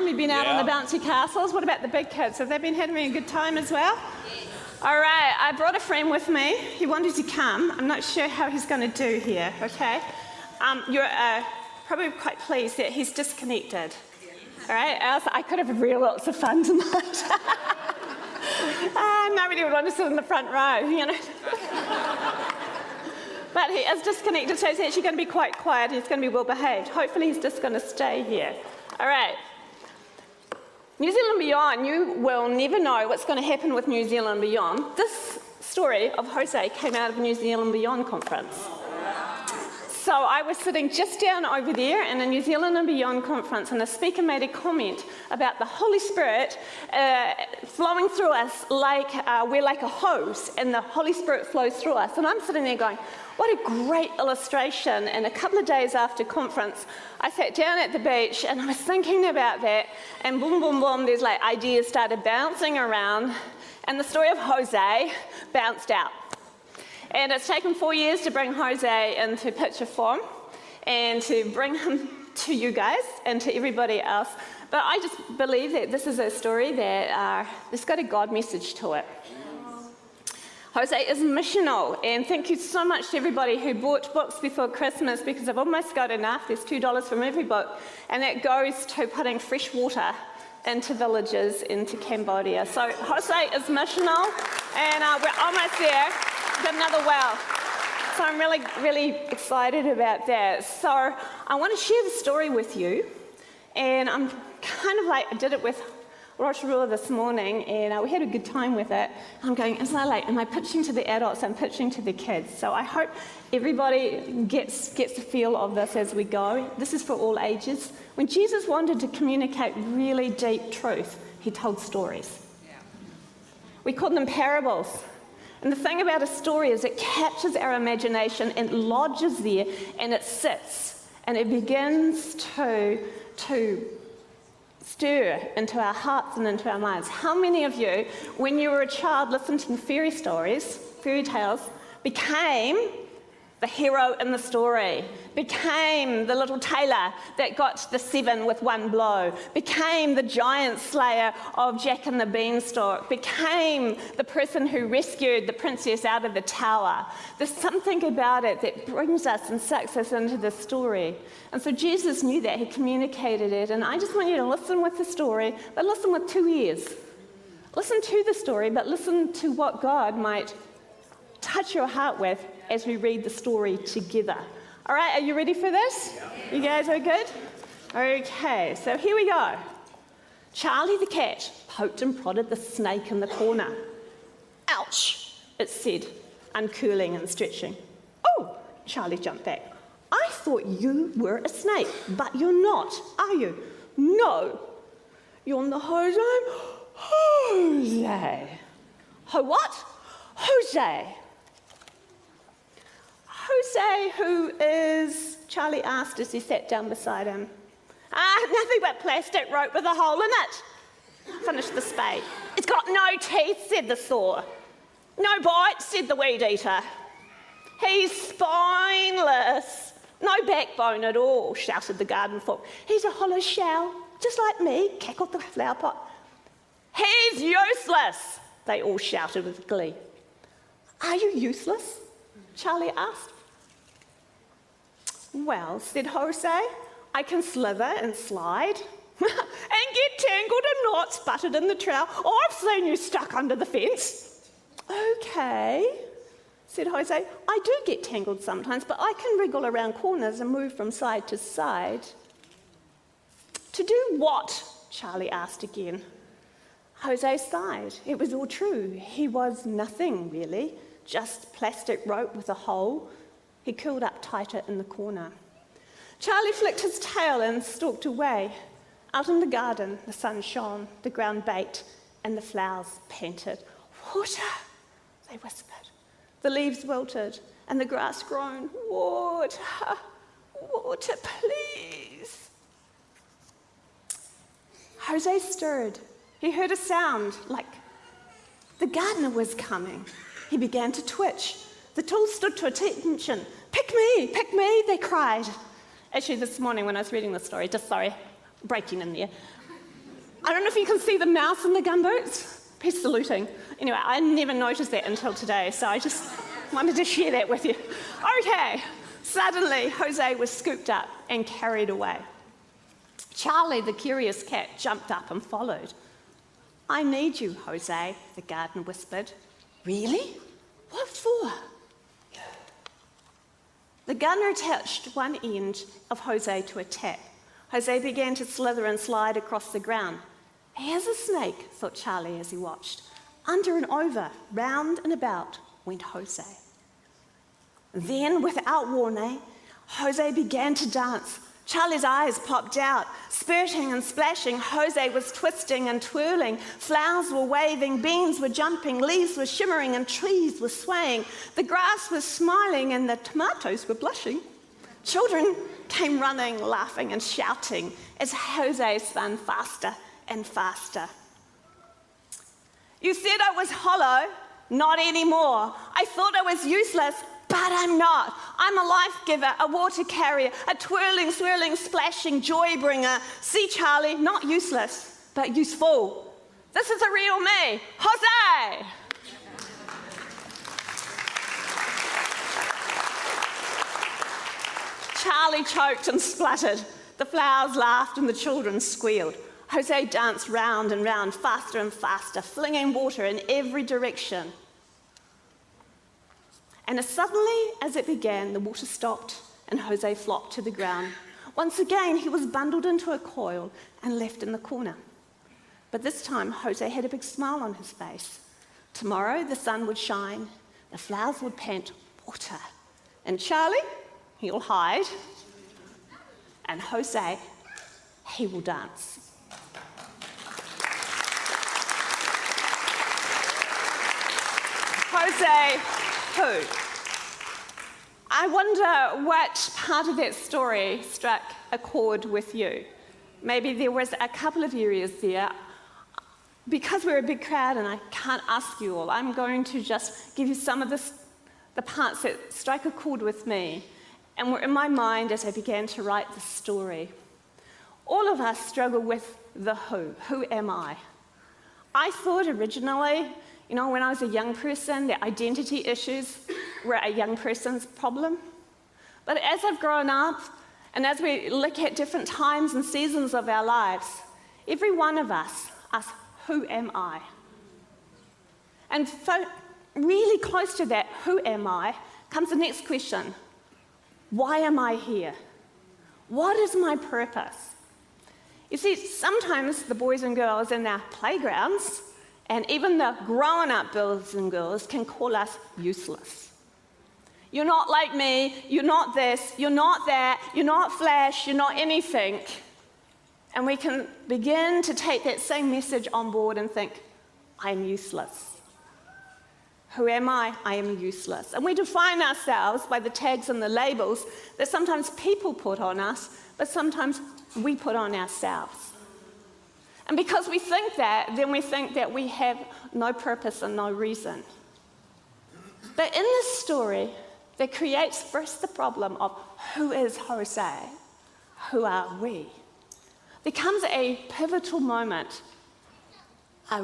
We've been out on the bouncy castles. What about the big kids? Have they been having a good time as well? All right, I brought a friend with me. He wanted to come. I'm not sure how he's going to do here, okay? Um, you're uh, probably quite pleased that he's disconnected. All right, else I could have real lots of fun tonight. uh, nobody would want to sit in the front row, you know. but he is disconnected, so he's actually going to be quite quiet. He's going to be well behaved. Hopefully, he's just going to stay here. All right. New Zealand Beyond, you will never know what's going to happen with New Zealand Beyond. This story of Jose came out of the New Zealand Beyond conference. So I was sitting just down over there in a New Zealand and Beyond conference, and a speaker made a comment about the Holy Spirit uh, flowing through us like uh, we're like a hose, and the Holy Spirit flows through us. And I'm sitting there going, "What a great illustration!" And a couple of days after conference, I sat down at the beach and I was thinking about that, and boom, boom, boom, there's like ideas started bouncing around, and the story of Jose bounced out. And it's taken four years to bring Jose into picture form and to bring him to you guys and to everybody else. But I just believe that this is a story that uh, has got a God message to it. Jose is missional, and thank you so much to everybody who bought books before Christmas because I've almost got enough. There's $2 from every book, and that goes to putting fresh water into villages into Cambodia. So Jose is missional, and uh, we're almost there. Got another well. So I'm really, really excited about that. So I want to share the story with you, and I'm kind of like I did it with Rotorua this morning, and uh, we had a good time with it. I'm going, is I like, am I pitching to the adults? I'm pitching to the kids. So I hope everybody gets, gets a feel of this as we go. This is for all ages. When Jesus wanted to communicate really deep truth, he told stories. We call them parables. And the thing about a story is it captures our imagination and lodges there and it sits and it begins to, to stir into our hearts and into our minds. How many of you, when you were a child listening to fairy stories, fairy tales, became the hero in the story, became the little tailor that got the seven with one blow, became the giant slayer of Jack and the Beanstalk, became the person who rescued the princess out of the tower. There's something about it that brings us and sucks us into the story. And so Jesus knew that, he communicated it. And I just want you to listen with the story, but listen with two ears. Listen to the story, but listen to what God might touch your heart with as we read the story together. All right, are you ready for this? You guys are good? Okay, so here we go. Charlie the cat poked and prodded the snake in the corner. Ouch, it said, uncurling and stretching. Oh, Charlie jumped back. I thought you were a snake, but you're not, are you? No. You're the Jose. Jose. Ho what? Jose. Jose, who is, Charlie asked as he sat down beside him. Ah, nothing but plastic rope with a hole in it. Finished the spade. It's got no teeth, said the saw. No bite, said the weed eater. He's spineless. No backbone at all, shouted the garden fork. He's a hollow shell, just like me, cackled the flower pot. He's useless, they all shouted with glee. Are you useless? Charlie asked. Well, said Jose, I can slither and slide and get tangled in knots butted in the trowel. Oh, I've seen you stuck under the fence. Okay, said Jose. I do get tangled sometimes, but I can wriggle around corners and move from side to side. To do what? Charlie asked again. Jose sighed. It was all true. He was nothing, really, just plastic rope with a hole. He curled up tighter in the corner. Charlie flicked his tail and stalked away. Out in the garden, the sun shone, the ground baked, and the flowers panted. Water, they whispered. The leaves wilted, and the grass groaned. Water, water, please. Jose stirred. He heard a sound like the gardener was coming. He began to twitch. The tools stood to attention. Pick me, pick me, they cried. Actually, this morning when I was reading the story, just sorry, breaking in there, I don't know if you can see the mouse in the gumboots. He's saluting. Anyway, I never noticed that until today, so I just wanted to share that with you. Okay, suddenly Jose was scooped up and carried away. Charlie, the curious cat, jumped up and followed. I need you, Jose, the gardener whispered. Really? What for? The gunner attached one end of Jose to a tap. Jose began to slither and slide across the ground. He Here's a snake, thought Charlie as he watched. Under and over, round and about, went Jose. Then, without warning, Jose began to dance. Charlie's eyes popped out, spurting and splashing. Jose was twisting and twirling. Flowers were waving, beans were jumping, leaves were shimmering, and trees were swaying. The grass was smiling, and the tomatoes were blushing. Children came running, laughing, and shouting as Jose spun faster and faster. You said I was hollow, not anymore. I thought I was useless, but I'm not. I'm a life giver, a water carrier, a twirling, swirling, splashing joy bringer. See, Charlie, not useless, but useful. This is a real me, Jose. Charlie choked and spluttered. The flowers laughed and the children squealed. Jose danced round and round, faster and faster, flinging water in every direction. And as suddenly as it began, the water stopped and Jose flopped to the ground. Once again, he was bundled into a coil and left in the corner. But this time, Jose had a big smile on his face. Tomorrow, the sun would shine, the flowers would pant water, and Charlie, he'll hide, and Jose, he will dance. Jose, who? I wonder what part of that story struck a chord with you. Maybe there was a couple of areas there. Because we're a big crowd and I can't ask you all, I'm going to just give you some of this, the parts that strike a chord with me and were in my mind as I began to write the story. All of us struggle with the who. Who am I? I thought originally, you know, when I was a young person, the identity issues were a young person's problem. But as I've grown up, and as we look at different times and seasons of our lives, every one of us asks, Who am I? And so, really close to that, Who am I, comes the next question Why am I here? What is my purpose? You see, sometimes the boys and girls in our playgrounds, and even the grown up boys and girls, can call us useless. You're not like me. You're not this. You're not that. You're not flesh. You're not anything. And we can begin to take that same message on board and think, I'm useless. Who am I? I am useless. And we define ourselves by the tags and the labels that sometimes people put on us, but sometimes we put on ourselves. And because we think that, then we think that we have no purpose and no reason. But in this story, that creates first the problem of who is Jose? Who are we? There comes a pivotal moment uh,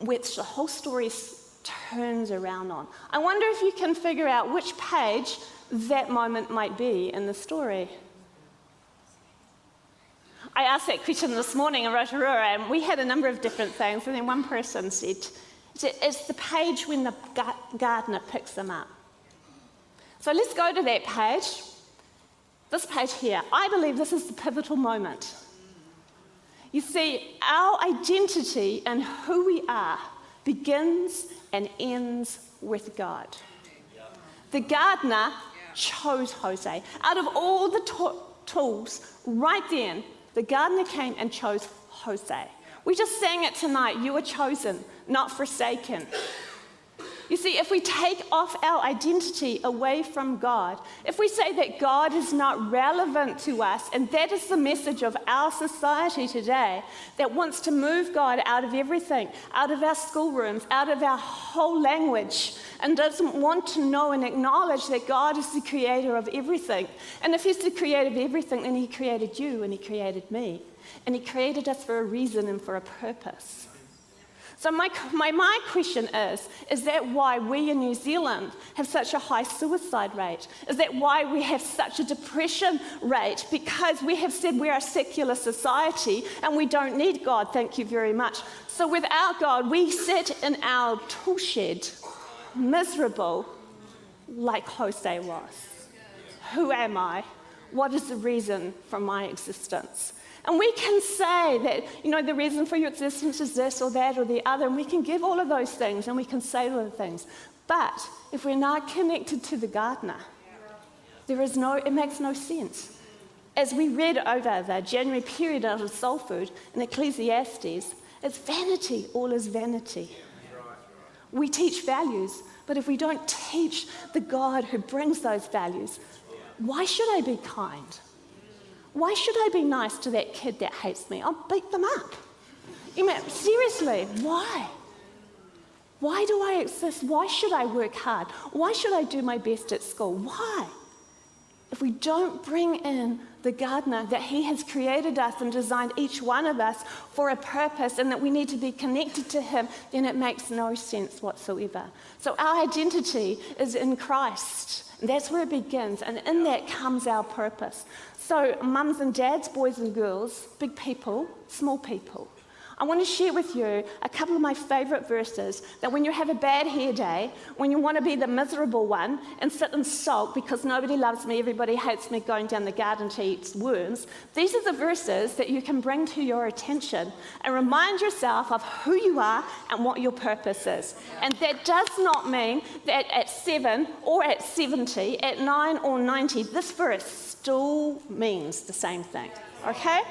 which the whole story turns around on. I wonder if you can figure out which page that moment might be in the story. I asked that question this morning in Rotorua, and we had a number of different things. And then one person said, It's the page when the gardener picks them up. So let's go to that page. This page here. I believe this is the pivotal moment. You see, our identity and who we are begins and ends with God. The gardener chose Jose. Out of all the to- tools, right then, the gardener came and chose Jose. We just sang it tonight. You were chosen, not forsaken. You see, if we take off our identity away from God, if we say that God is not relevant to us, and that is the message of our society today that wants to move God out of everything, out of our schoolrooms, out of our whole language, and doesn't want to know and acknowledge that God is the creator of everything. And if He's the creator of everything, then He created you and He created me. and He created us for a reason and for a purpose. So, my, my, my question is Is that why we in New Zealand have such a high suicide rate? Is that why we have such a depression rate? Because we have said we're a secular society and we don't need God, thank you very much. So, without God, we sit in our tool shed, miserable, like Jose was. Who am I? What is the reason for my existence? And we can say that, you know, the reason for your existence is this or that or the other, and we can give all of those things and we can say all the things. But if we're not connected to the gardener, there is no, it makes no sense. As we read over the January period out of soul food in Ecclesiastes, it's vanity, all is vanity. We teach values, but if we don't teach the God who brings those values, why should I be kind? Why should I be nice to that kid that hates me? I'll beat them up. You mean, seriously, why? Why do I exist? Why should I work hard? Why should I do my best at school? Why? If we don't bring in the gardener, that he has created us and designed each one of us for a purpose and that we need to be connected to him, then it makes no sense whatsoever. So our identity is in Christ. That's where it begins, and in that comes our purpose. So, mums and dads, boys and girls, big people, small people. I want to share with you a couple of my favorite verses that when you have a bad hair day, when you want to be the miserable one and sit and sulk because nobody loves me, everybody hates me going down the garden to eat worms, these are the verses that you can bring to your attention and remind yourself of who you are and what your purpose is. And that does not mean that at seven or at 70, at nine or 90, this verse still means the same thing. Okay?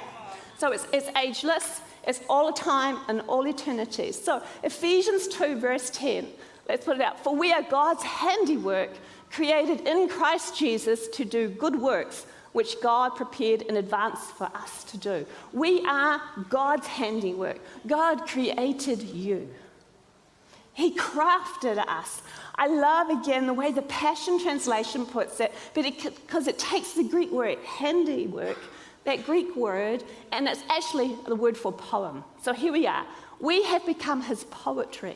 So it's, it's ageless. It's all time and all eternity. So, Ephesians 2, verse 10, let's put it out. For we are God's handiwork, created in Christ Jesus to do good works, which God prepared in advance for us to do. We are God's handiwork. God created you. He crafted us. I love again the way the Passion Translation puts it, because it, it takes the Greek word handiwork that Greek word, and it's actually the word for poem. So here we are. We have become his poetry.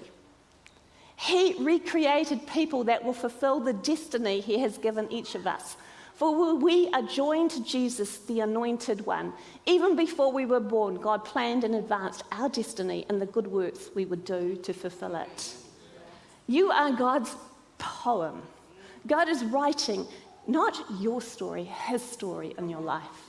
He recreated people that will fulfill the destiny he has given each of us. For we are joined to Jesus, the anointed one. Even before we were born, God planned and advanced our destiny and the good works we would do to fulfill it. You are God's poem. God is writing not your story, his story in your life.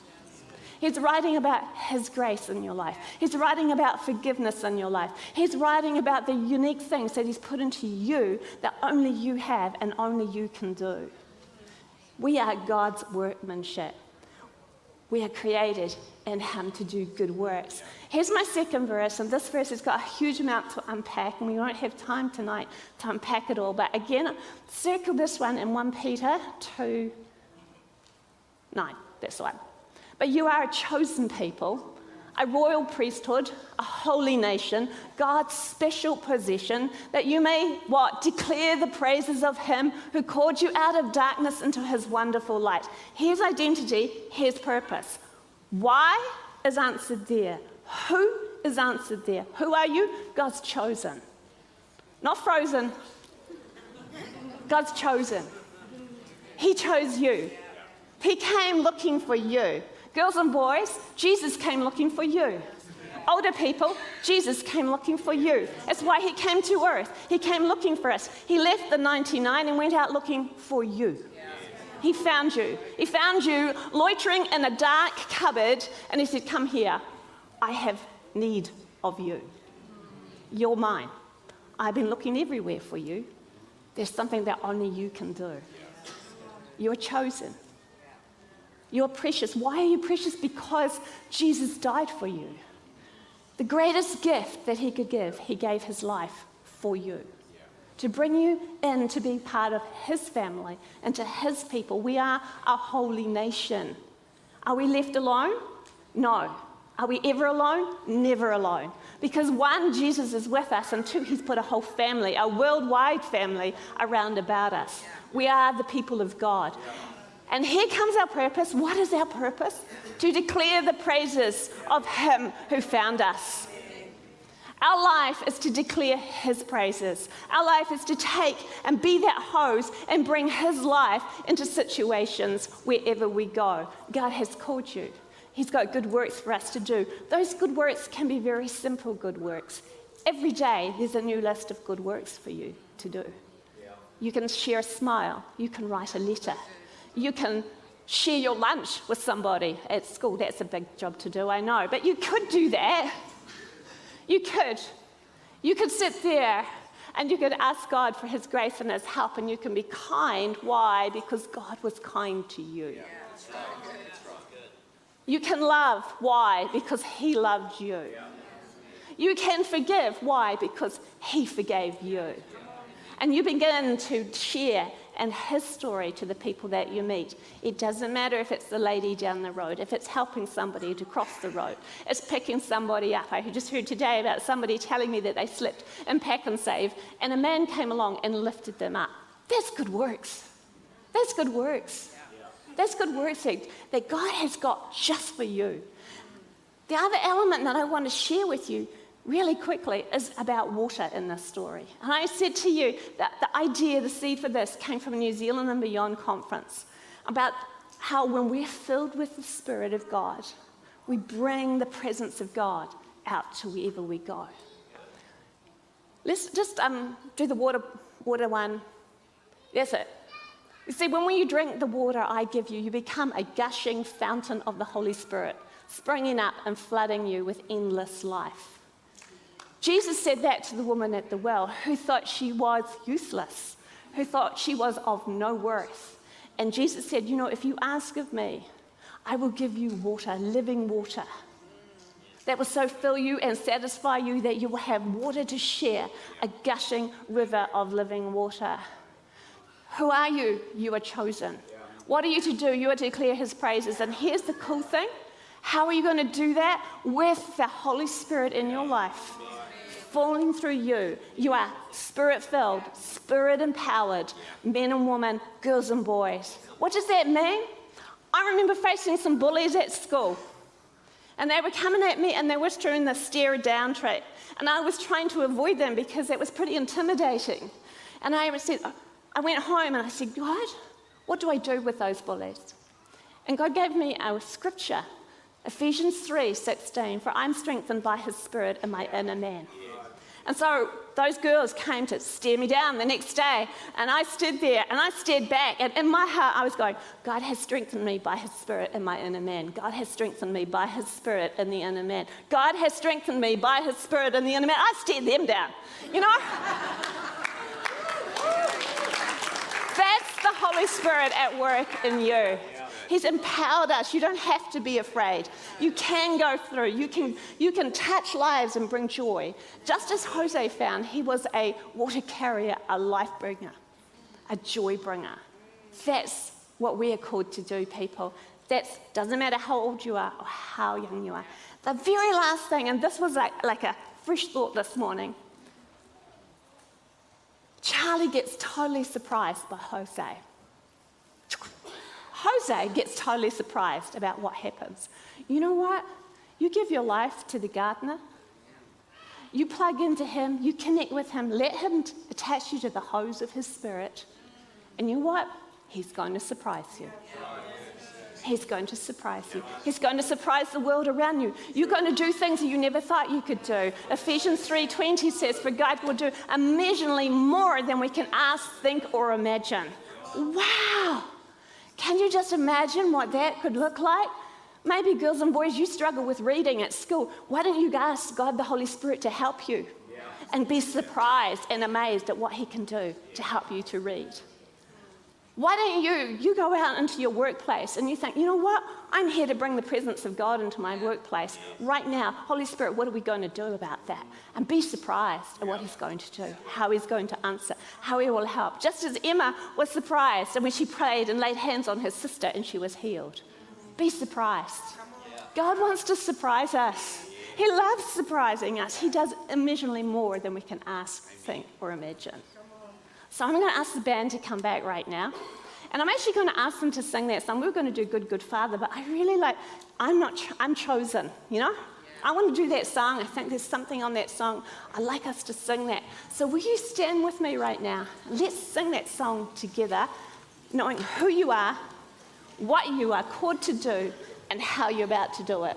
He's writing about His grace in your life. He's writing about forgiveness in your life. He's writing about the unique things that He's put into you that only you have and only you can do. We are God's workmanship. We are created in Him to do good works. Here's my second verse, and this verse has got a huge amount to unpack, and we won't have time tonight to unpack it all. But again, circle this one in 1 Peter 2 9. That's the one. But you are a chosen people, a royal priesthood, a holy nation, God's special possession, that you may what? Declare the praises of him who called you out of darkness into his wonderful light. His identity, his purpose. Why is answered there. Who is answered there? Who are you? God's chosen. Not frozen. God's chosen. He chose you. He came looking for you. Girls and boys, Jesus came looking for you. Older people, Jesus came looking for you. That's why he came to earth. He came looking for us. He left the 99 and went out looking for you. He found you. He found you loitering in a dark cupboard and he said, Come here. I have need of you. You're mine. I've been looking everywhere for you. There's something that only you can do. You're chosen. You're precious. Why are you precious? Because Jesus died for you. The greatest gift that he could give, he gave his life for you. To bring you in to be part of his family and to his people. We are a holy nation. Are we left alone? No. Are we ever alone? Never alone. Because one, Jesus is with us, and two, he's put a whole family, a worldwide family, around about us. We are the people of God. And here comes our purpose. What is our purpose? To declare the praises of Him who found us. Our life is to declare His praises. Our life is to take and be that hose and bring His life into situations wherever we go. God has called you. He's got good works for us to do. Those good works can be very simple good works. Every day, there's a new list of good works for you to do. You can share a smile. You can write a letter. You can share your lunch with somebody at school. That's a big job to do, I know. But you could do that. You could. You could sit there and you could ask God for His grace and His help, and you can be kind. Why? Because God was kind to you. You can love. Why? Because He loved you. You can forgive. Why? Because He forgave you. And you begin to share and his story to the people that you meet. It doesn't matter if it's the lady down the road, if it's helping somebody to cross the road, it's picking somebody up. I just heard today about somebody telling me that they slipped in Pak'nSave, and Save, and a man came along and lifted them up. That's good works. That's good works. That's good works that God has got just for you. The other element that I want to share with you really quickly is about water in this story. And I said to you that the idea, the seed for this came from a New Zealand and Beyond conference about how when we're filled with the Spirit of God, we bring the presence of God out to wherever we go. Let's just um, do the water, water one. That's it. You see, when you drink the water I give you, you become a gushing fountain of the Holy Spirit, springing up and flooding you with endless life. Jesus said that to the woman at the well who thought she was useless, who thought she was of no worth. And Jesus said, You know, if you ask of me, I will give you water, living water, that will so fill you and satisfy you that you will have water to share, a gushing river of living water. Who are you? You are chosen. What are you to do? You are to declare his praises. And here's the cool thing how are you going to do that? With the Holy Spirit in your life falling through you. You are spirit filled, spirit empowered men and women, girls and boys. What does that mean? I remember facing some bullies at school. And they were coming at me and they were doing the stare down trick. And I was trying to avoid them because it was pretty intimidating. And I said, I went home and I said, God, what do I do with those bullies? And God gave me a scripture, Ephesians 3 16, for I'm strengthened by his spirit in my inner man. And so those girls came to stare me down the next day. And I stood there and I stared back. And in my heart, I was going, God has strengthened me by his spirit in my inner man. God has strengthened me by his spirit in the inner man. God has strengthened me by his spirit in the inner man. I stared them down, you know? That's the Holy Spirit at work in you. He's empowered us. You don't have to be afraid. You can go through. You can, you can touch lives and bring joy. Just as Jose found, he was a water carrier, a life bringer, a joy bringer. That's what we are called to do, people. That doesn't matter how old you are or how young you are. The very last thing, and this was like, like a fresh thought this morning. Charlie gets totally surprised by Jose. Jose gets totally surprised about what happens. You know what? You give your life to the gardener. You plug into him, you connect with him, let him attach you to the hose of his spirit. And you know what? He's going to surprise you. He's going to surprise you. He's going to surprise the world around you. You're going to do things that you never thought you could do. Ephesians 3:20 says, "For God will do immeasurably more than we can ask, think, or imagine." Wow! Can you just imagine what that could look like? Maybe, girls and boys, you struggle with reading at school. Why don't you ask God the Holy Spirit to help you and be surprised and amazed at what He can do to help you to read? Why don't you, you go out into your workplace and you think, you know what? I'm here to bring the presence of God into my workplace right now. Holy Spirit, what are we going to do about that? And be surprised at what He's going to do, how He's going to answer, how He will help. Just as Emma was surprised and when she prayed and laid hands on her sister and she was healed. Be surprised. God wants to surprise us. He loves surprising us. He does immeasurably more than we can ask, think, or imagine. So I'm going to ask the band to come back right now. And I'm actually going to ask them to sing that song. We are going to do Good, Good Father, but I really like, I'm not, I'm chosen, you know? I want to do that song. I think there's something on that song. I'd like us to sing that. So, will you stand with me right now? Let's sing that song together, knowing who you are, what you are called to do, and how you're about to do it.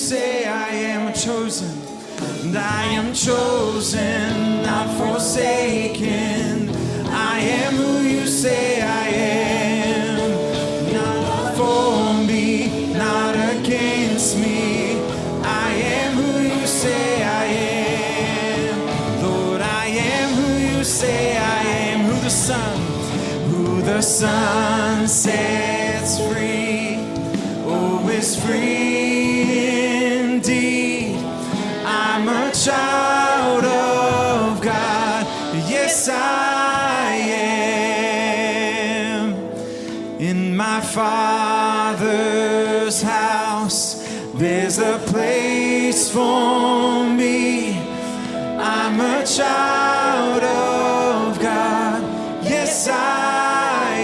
Say I am chosen. And I am chosen, not forsaken. I am who you say I am. Not for me, not against me. I am who you say I am. Lord, I am who you say I am. Who the Son, who the Son sets Father's house, there's a place for me. I'm a child of God. Yes, I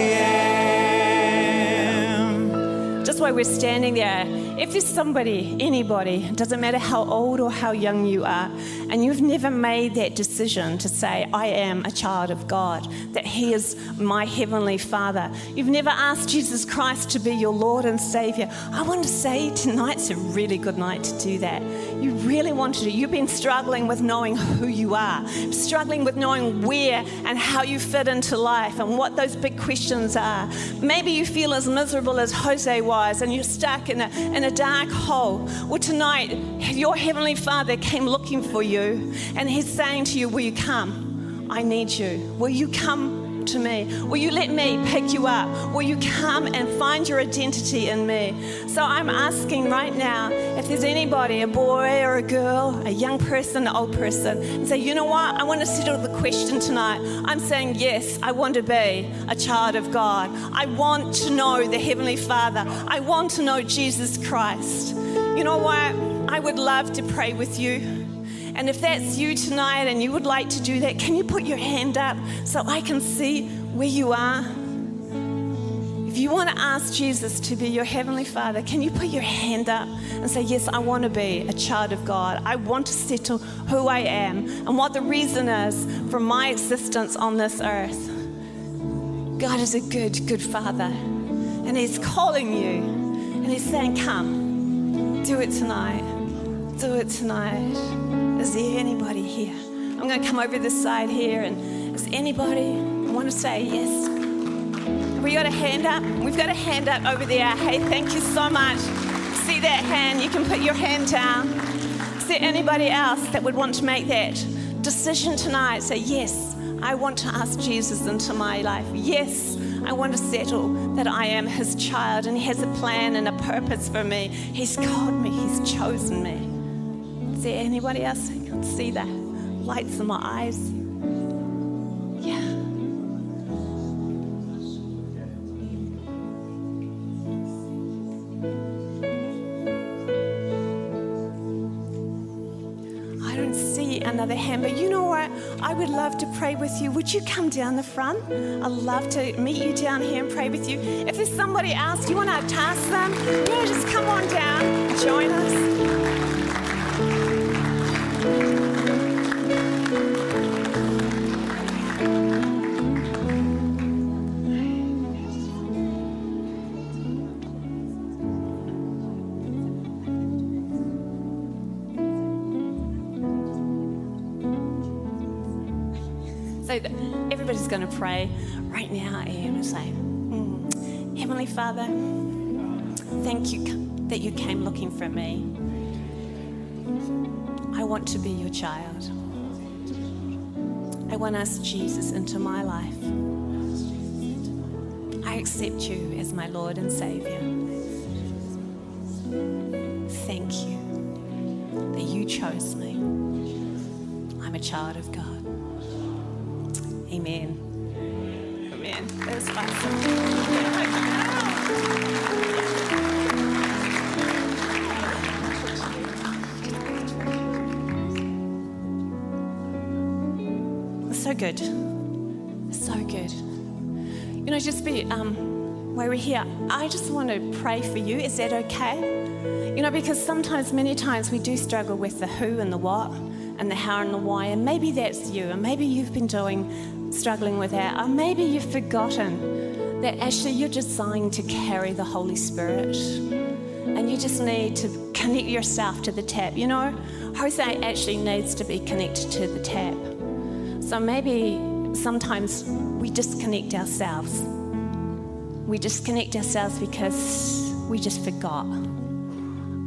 am. Just while we're standing there, if there's somebody, anybody, doesn't matter how old or how young you are, and you've never made that decision to say, I am a child of God, that He is my Heavenly Father, you've never asked Jesus Christ to be your Lord and Savior, I want to say tonight's a really good night to do that. You really want to do You've been struggling with knowing who you are, struggling with knowing where and how you fit into life and what those big questions are. Maybe you feel as miserable as Jose was and you're stuck in a, in a dark hole. Well, tonight, your Heavenly Father came looking for you and He's saying to you, Will you come? I need you. Will you come to me? Will you let me pick you up? Will you come and find your identity in me? So I'm asking right now if there's anybody, a boy or a girl, a young person, an old person, and say, you know what? I want to settle the question tonight. I'm saying, yes, I want to be a child of God. I want to know the Heavenly Father. I want to know Jesus Christ. You know what? I would love to pray with you. And if that's you tonight and you would like to do that, can you put your hand up so I can see where you are? If you want to ask Jesus to be your Heavenly Father, can you put your hand up and say, Yes, I want to be a child of God. I want to settle who I am and what the reason is for my existence on this earth. God is a good, good Father, and He's calling you, and He's saying, Come, do it tonight. Do it tonight. Is there anybody here? I'm going to come over this side here, and is anybody want to say yes? We got a hand up? We've got a hand up over there. Hey, thank you so much. See that hand? You can put your hand down. Is there anybody else that would want to make that decision tonight? Say, yes, I want to ask Jesus into my life. Yes, I want to settle that I am his child and he has a plan and a purpose for me. He's called me, he's chosen me. There anybody else can see that? Lights in my eyes. Yeah. I don't see another hand, but you know what? I would love to pray with you. Would you come down the front? I'd love to meet you down here and pray with you. If there's somebody else, you want to task them? Yeah, just come on down, join us. Pray right now and say, mm, Heavenly Father, thank you that you came looking for me. I want to be your child. I want to ask Jesus into my life. I accept you as my Lord and Savior. Thank you that you chose me. I'm a child of God. Amen. Amen. That was awesome. So good. So good. You know, just be um, while we're here, I just want to pray for you. Is that okay? You know, because sometimes, many times, we do struggle with the who and the what and the how and the why. And maybe that's you, and maybe you've been doing, struggling with that, or uh, maybe you've forgotten that actually you're designed to carry the Holy Spirit. And you just need to connect yourself to the tap. You know, Jose actually needs to be connected to the tap. So maybe sometimes we disconnect ourselves. We disconnect ourselves because we just forgot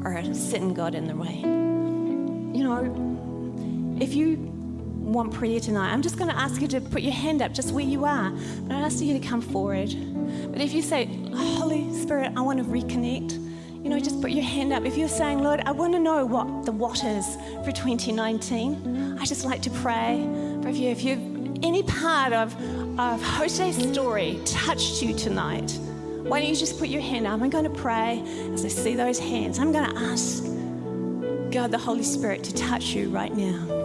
or sitting God in the way. You know, if you want prayer tonight, I'm just going to ask you to put your hand up just where you are. But I ask you to come forward. But if you say, Holy Spirit, I want to reconnect, you know, just put your hand up. If you're saying, Lord, I want to know what the what is for 2019, I just like to pray for you. If you've any part of, of Jose's story touched you tonight, why don't you just put your hand up? I'm going to pray as I see those hands. I'm going to ask God, the Holy Spirit, to touch you right now.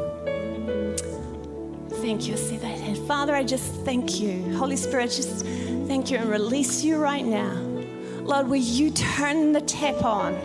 Thank you. See that hand. Father, I just thank you. Holy Spirit, just thank you and release you right now. Lord, will you turn the tap on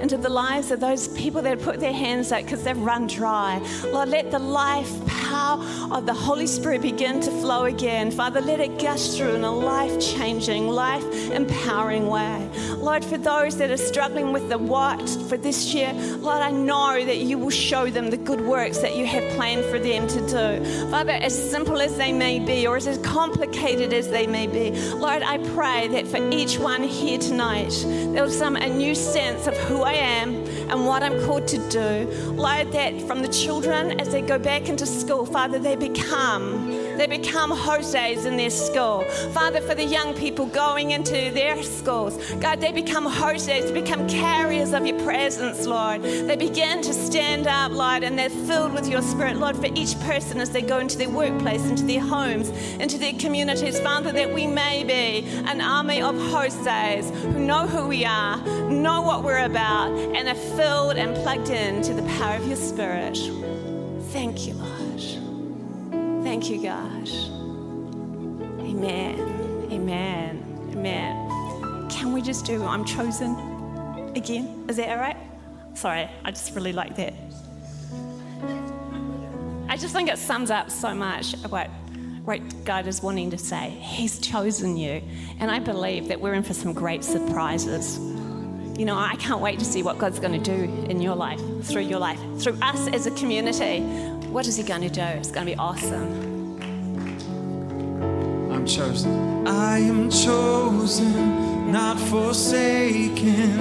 into the lives of those people that put their hands out because they've run dry? Lord, let the life power of the Holy Spirit begin to flow again. Father, let it gush through in a life changing, life empowering way. Lord, for those that are struggling with the what for this year, Lord, I know that you will show them the good works that you have planned for them to do. Father, as simple as they may be or as complicated as they may be, Lord, I pray that for each one here tonight, there was some a new sense of who I am and what I'm called to do. Lord, that from the children as they go back into school, Father, they become they become Jose's in their school. Father, for the young people going into their schools, God, they become Jose's, they become carriers of your presence, Lord. They begin to stand up, Lord, and they're filled with your spirit, Lord, for each person as they go into their workplace, into their homes, into their communities. Father, that we may be an army of Jose's who know who we are, know what we're about, and are filled and plugged in to the power of your spirit. Thank you, Lord. Thank you, God. Amen. Amen. Amen. Can we just do I'm chosen again? Is that all right? Sorry, I just really like that. I just think it sums up so much what, what God is wanting to say. He's chosen you. And I believe that we're in for some great surprises. You know, I can't wait to see what God's going to do in your life, through your life, through us as a community. What is He going to do? It's going to be awesome. I'm chosen. I am chosen, not forsaken.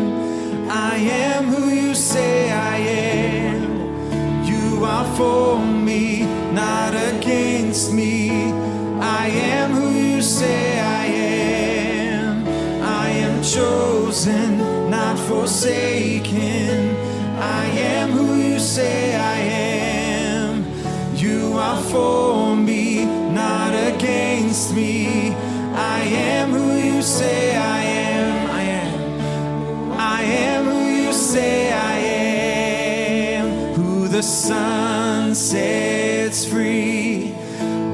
I am who you say I am. You are for me, not against me. I am who you say I am. I am chosen, not forsaken. I am who you say I am. You are for me, not against me. I am who you say I am. I am. I am who you say I am. Who the Son sets free,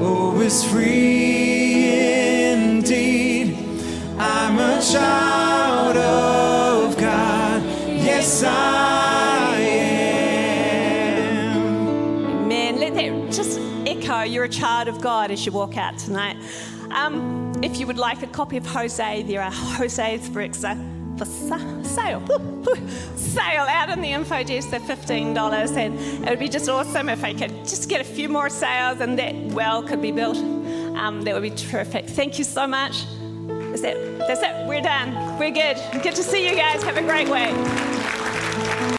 oh, is free indeed. I'm a child of God. Yes, I You're a child of God as you walk out tonight. Um, if you would like a copy of Jose, there are Jose's bricks for sale. Sale out in the info desk for $15. And it would be just awesome if I could just get a few more sales and that well could be built. Um, that would be terrific. Thank you so much. That's it. That's it. We're done. We're good. Good to see you guys. Have a great week.